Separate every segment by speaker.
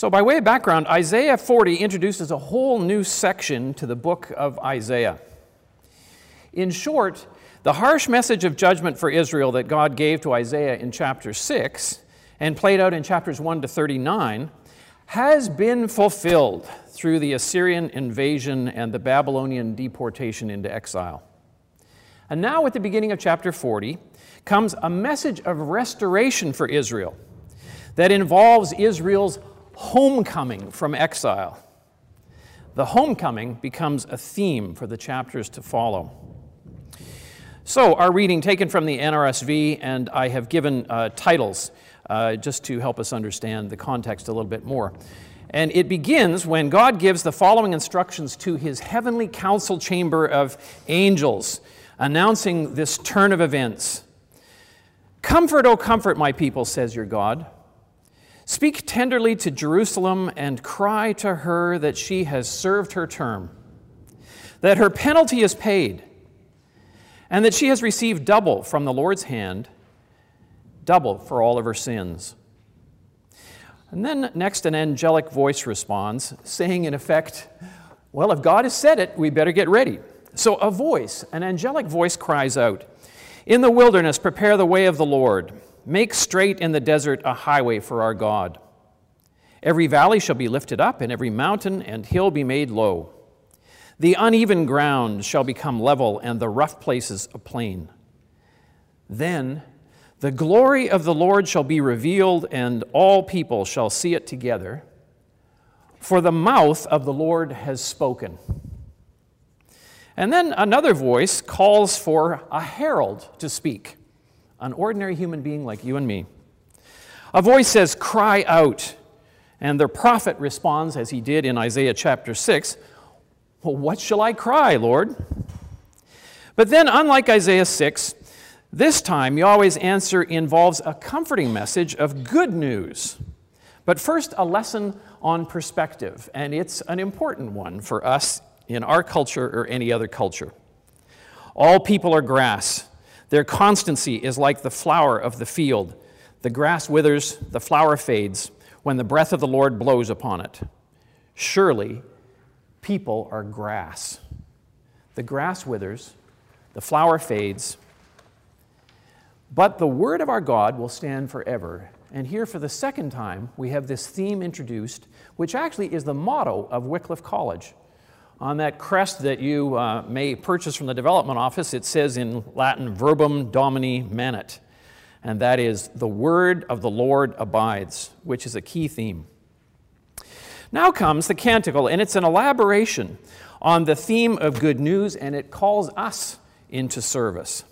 Speaker 1: So, by way of background, Isaiah 40 introduces a whole new section to the book of Isaiah. In short, the harsh message of judgment for Israel that God gave to Isaiah in chapter 6 and played out in chapters 1 to 39 has been fulfilled through the Assyrian invasion and the Babylonian deportation into exile. And now, at the beginning of chapter 40, comes a message of restoration for Israel that involves Israel's homecoming from exile. The homecoming becomes a theme for the chapters to follow. So, our reading taken from the NRSV, and I have given uh, titles uh, just to help us understand the context a little bit more. And it begins when God gives the following instructions to his heavenly council chamber of angels, announcing this turn of events. Comfort, O comfort, my people, says your God. Speak tenderly to Jerusalem and cry to her that she has served her term, that her penalty is paid, and that she has received double from the Lord's hand, double for all of her sins. And then next, an angelic voice responds, saying, in effect, Well, if God has said it, we better get ready. So a voice, an angelic voice cries out, In the wilderness, prepare the way of the Lord Make straight in the desert a highway for our God. Every valley shall be lifted up, and every mountain and hill be made low. The uneven ground shall become level, and the rough places a plain. Then the glory of the Lord shall be revealed, and all people shall see it together. For the mouth of the Lord has spoken. And then another voice calls for a herald to speak an ordinary human being like you and me. A voice says, Cry out. And the prophet responds, as he did in Isaiah chapter 6, Well, what shall I cry, Lord? But then, unlike Isaiah 6, this time Yahweh's answer involves a comforting message of good news. But first, a lesson on perspective, and it's an important one for us in our culture or any other culture. All people are grass. Their constancy is like the flower of the field. The grass withers, the flower fades when the breath of the Lord blows upon it. Surely, people are grass. The grass withers, the flower fades, but the word of our God will stand forever. And here, for the second time, we have this theme introduced, which actually is the motto of Wycliffe College. On that crest that you uh, may purchase from the development office, it says in Latin, Verbum Domini manet, and that is, the word of the Lord abides, which is a key theme. Now comes the canticle, and it's an elaboration on the theme of good news, and it calls us into service.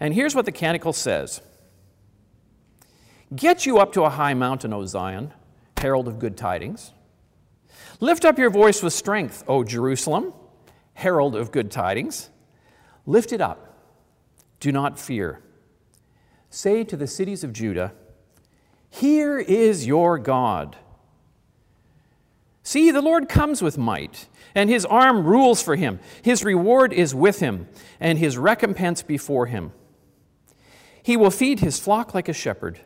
Speaker 1: And here's what the canticle says Get you up to a high mountain, O Zion, herald of good tidings. Lift up your voice with strength, O Jerusalem, herald of good tidings. Lift it up. Do not fear. Say to the cities of Judah, Here is your God. See, the Lord comes with might, and his arm rules for him. His reward is with him, and his recompense before him. He will feed his flock like a shepherd.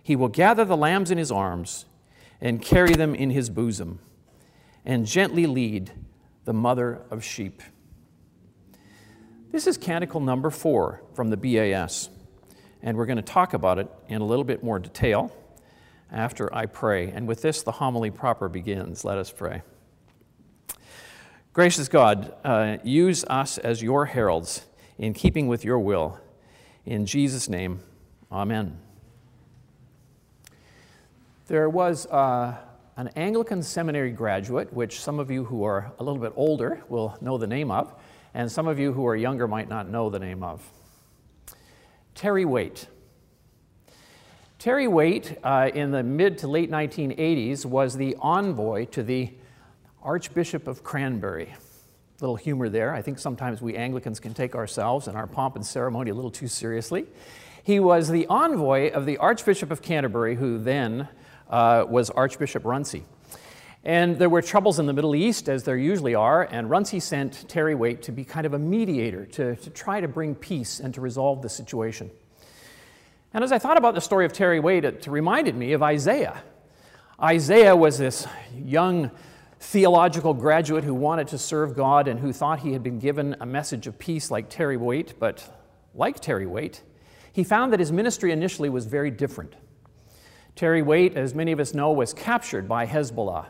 Speaker 1: He will gather the lambs in his arms and carry them in his bosom and gently lead the mother of sheep. This is canticle number four from the BAS, and we're going to talk about it in a little bit more detail after I pray. And with this, the homily proper begins. Let us pray. Gracious God, uh, use us as your heralds in keeping with your will. In Jesus' name, amen. There was. Uh, an Anglican seminary graduate, which some of you who are a little bit older will know the name of, and some of you who are younger might not know the name of. Terry Waite. Terry Waite, uh, in the mid to late 1980s, was the envoy to the Archbishop of Cranbury. Little humor there. I think sometimes we Anglicans can take ourselves and our pomp and ceremony a little too seriously. He was the envoy of the Archbishop of Canterbury, who then uh, was Archbishop Runcie. And there were troubles in the Middle East, as there usually are, and Runcie sent Terry Waite to be kind of a mediator, to, to try to bring peace and to resolve the situation. And as I thought about the story of Terry Waite, it reminded me of Isaiah. Isaiah was this young theological graduate who wanted to serve God and who thought he had been given a message of peace like Terry Waite, but like Terry Waite, he found that his ministry initially was very different. Terry Waite, as many of us know, was captured by Hezbollah.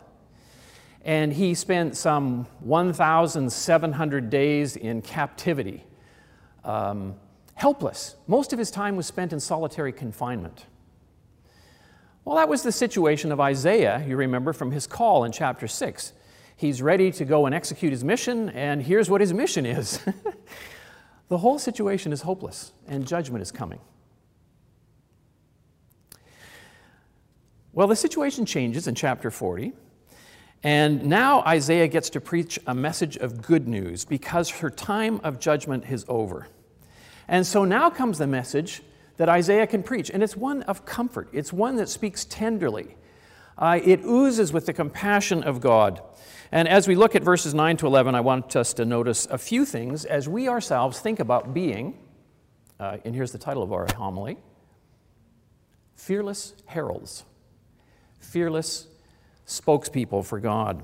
Speaker 1: And he spent some 1,700 days in captivity, um, helpless. Most of his time was spent in solitary confinement. Well, that was the situation of Isaiah, you remember from his call in chapter 6. He's ready to go and execute his mission, and here's what his mission is the whole situation is hopeless, and judgment is coming. Well, the situation changes in chapter 40. And now Isaiah gets to preach a message of good news because her time of judgment is over. And so now comes the message that Isaiah can preach, and it's one of comfort. It's one that speaks tenderly. Uh, it oozes with the compassion of God. And as we look at verses 9 to 11, I want us to notice a few things as we ourselves think about being, uh, and here's the title of our homily Fearless Heralds fearless spokespeople for God.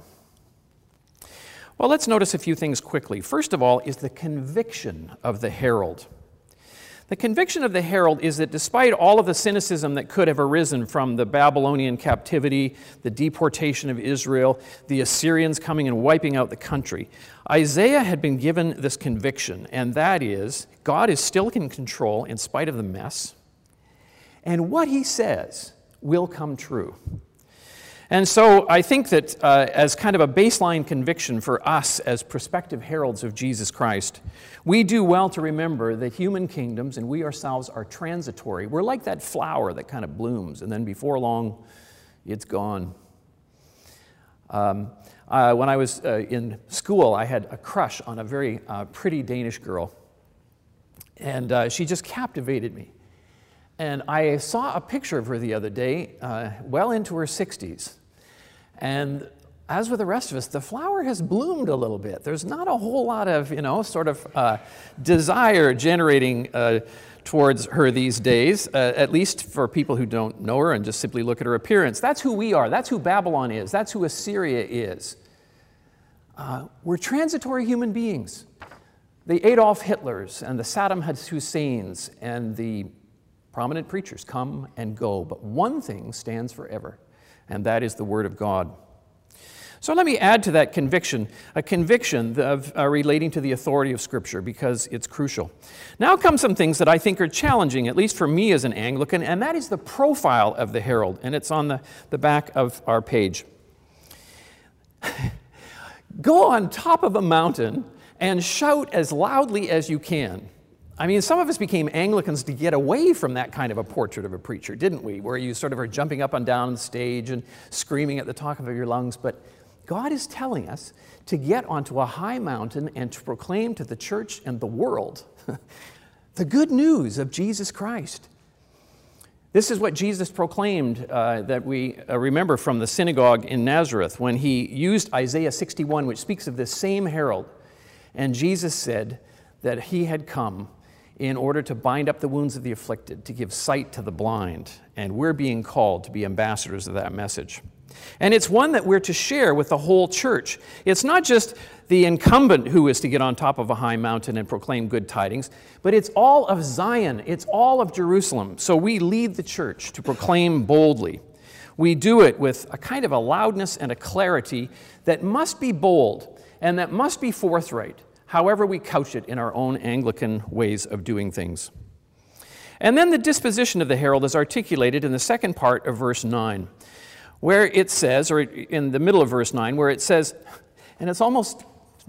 Speaker 1: Well, let's notice a few things quickly. First of all, is the conviction of the herald. The conviction of the herald is that despite all of the cynicism that could have arisen from the Babylonian captivity, the deportation of Israel, the Assyrians coming and wiping out the country, Isaiah had been given this conviction, and that is God is still in control in spite of the mess, and what he says will come true. And so I think that uh, as kind of a baseline conviction for us as prospective heralds of Jesus Christ, we do well to remember that human kingdoms and we ourselves are transitory. We're like that flower that kind of blooms and then before long it's gone. Um, uh, when I was uh, in school, I had a crush on a very uh, pretty Danish girl, and uh, she just captivated me. And I saw a picture of her the other day, uh, well into her 60s. And as with the rest of us, the flower has bloomed a little bit. There's not a whole lot of, you know, sort of uh, desire generating uh, towards her these days, uh, at least for people who don't know her and just simply look at her appearance. That's who we are. That's who Babylon is. That's who Assyria is. Uh, we're transitory human beings. The Adolf Hitlers and the Saddam Husseins and the prominent preachers come and go, but one thing stands forever and that is the Word of God. So let me add to that conviction a conviction of uh, relating to the authority of Scripture because it's crucial. Now come some things that I think are challenging, at least for me as an Anglican, and that is the profile of the herald, and it's on the, the back of our page. Go on top of a mountain and shout as loudly as you can. I mean, some of us became Anglicans to get away from that kind of a portrait of a preacher, didn't we? Where you sort of are jumping up and down on the stage and screaming at the top of your lungs. But God is telling us to get onto a high mountain and to proclaim to the church and the world the good news of Jesus Christ. This is what Jesus proclaimed uh, that we uh, remember from the synagogue in Nazareth when he used Isaiah 61, which speaks of this same herald. And Jesus said that he had come in order to bind up the wounds of the afflicted, to give sight to the blind. And we're being called to be ambassadors of that message. And it's one that we're to share with the whole church. It's not just the incumbent who is to get on top of a high mountain and proclaim good tidings, but it's all of Zion, it's all of Jerusalem. So we lead the church to proclaim boldly. We do it with a kind of a loudness and a clarity that must be bold and that must be forthright however we couch it in our own Anglican ways of doing things. And then the disposition of the herald is articulated in the second part of verse 9, where it says, or in the middle of verse 9, where it says, and it's almost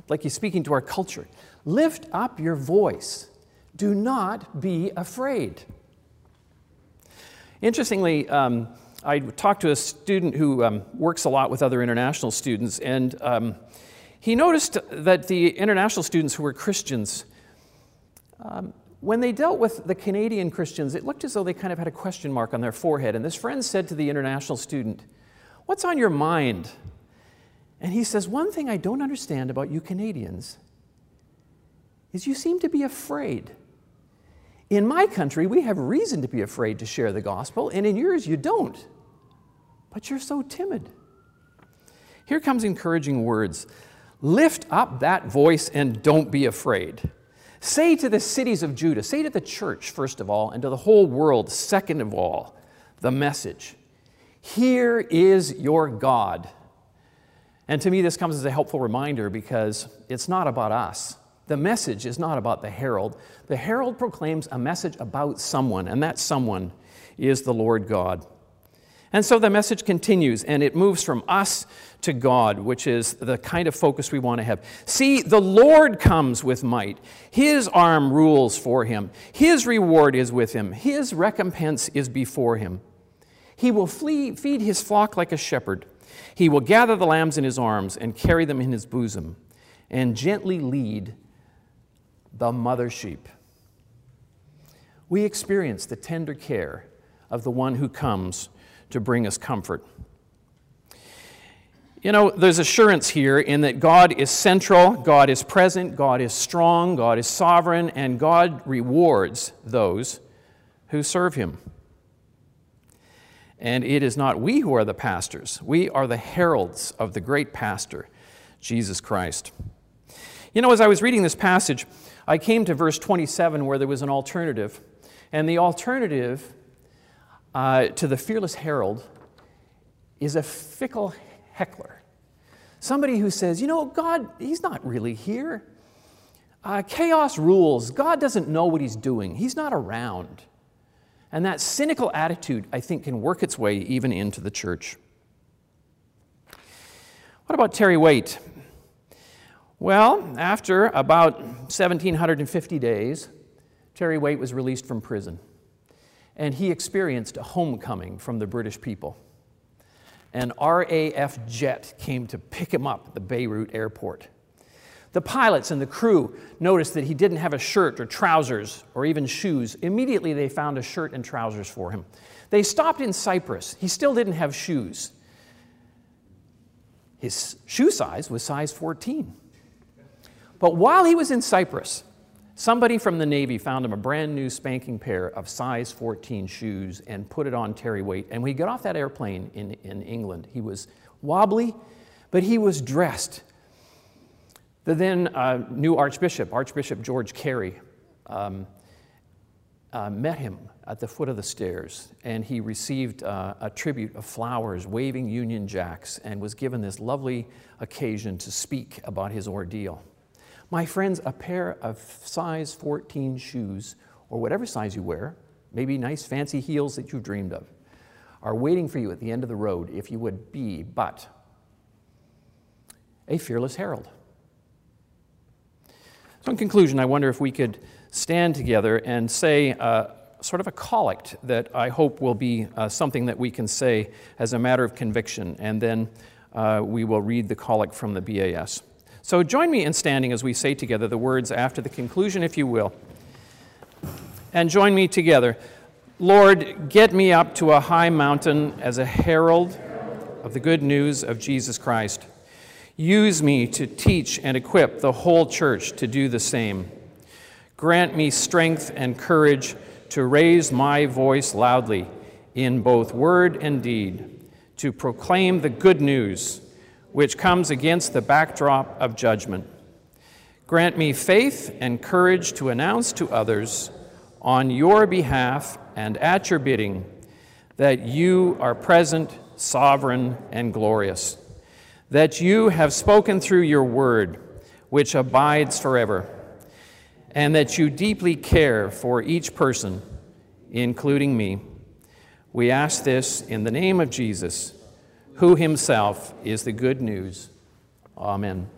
Speaker 1: like he's speaking to our culture lift up your voice, do not be afraid. Interestingly, um, I talked to a student who um, works a lot with other international students, and um, he noticed that the international students who were Christians, um, when they dealt with the Canadian Christians, it looked as though they kind of had a question mark on their forehead. And this friend said to the international student, What's on your mind? And he says, One thing I don't understand about you Canadians is you seem to be afraid. In my country, we have reason to be afraid to share the gospel, and in yours, you don't. but you're so timid. Here comes encouraging words Lift up that voice and don't be afraid. Say to the cities of Judah, say to the church, first of all, and to the whole world, second of all, the message Here is your God. And to me, this comes as a helpful reminder because it's not about us. The message is not about the herald. The herald proclaims a message about someone, and that someone is the Lord God. And so the message continues, and it moves from us to God, which is the kind of focus we want to have. See, the Lord comes with might. His arm rules for him. His reward is with him. His recompense is before him. He will flee, feed his flock like a shepherd. He will gather the lambs in his arms and carry them in his bosom, and gently lead the mother sheep. We experience the tender care of the one who comes to bring us comfort. You know, there's assurance here in that God is central, God is present, God is strong, God is sovereign, and God rewards those who serve Him. And it is not we who are the pastors, we are the heralds of the great pastor, Jesus Christ. You know, as I was reading this passage, I came to verse 27 where there was an alternative. And the alternative uh, to the fearless herald is a fickle heckler. Somebody who says, you know, God, He's not really here. Uh, chaos rules. God doesn't know what He's doing, He's not around. And that cynical attitude, I think, can work its way even into the church. What about Terry Waite? Well, after about 1,750 days, Terry Waite was released from prison and he experienced a homecoming from the British people. An RAF jet came to pick him up at the Beirut airport. The pilots and the crew noticed that he didn't have a shirt or trousers or even shoes. Immediately, they found a shirt and trousers for him. They stopped in Cyprus. He still didn't have shoes. His shoe size was size 14. But while he was in Cyprus, Somebody from the Navy found him a brand new spanking pair of size 14 shoes and put it on Terry Waite. And when he got off that airplane in, in England, he was wobbly, but he was dressed. The then uh, new Archbishop, Archbishop George Carey, um, uh, met him at the foot of the stairs, and he received uh, a tribute of flowers, waving Union Jacks, and was given this lovely occasion to speak about his ordeal. My friends, a pair of size 14 shoes, or whatever size you wear, maybe nice fancy heels that you've dreamed of, are waiting for you at the end of the road if you would be but a fearless herald. So, in conclusion, I wonder if we could stand together and say uh, sort of a collect that I hope will be uh, something that we can say as a matter of conviction, and then uh, we will read the collect from the BAS. So join me in standing as we say together the words after the conclusion, if you will. And join me together. Lord, get me up to a high mountain as a herald of the good news of Jesus Christ. Use me to teach and equip the whole church to do the same. Grant me strength and courage to raise my voice loudly in both word and deed, to proclaim the good news which comes against the backdrop of judgment. Grant me faith and courage to announce to others on your behalf and at your bidding that you are present, sovereign, and glorious, that you have spoken through your word, which abides forever, and that you deeply care for each person, including me. We ask this in the name of Jesus who himself is the good news. Amen.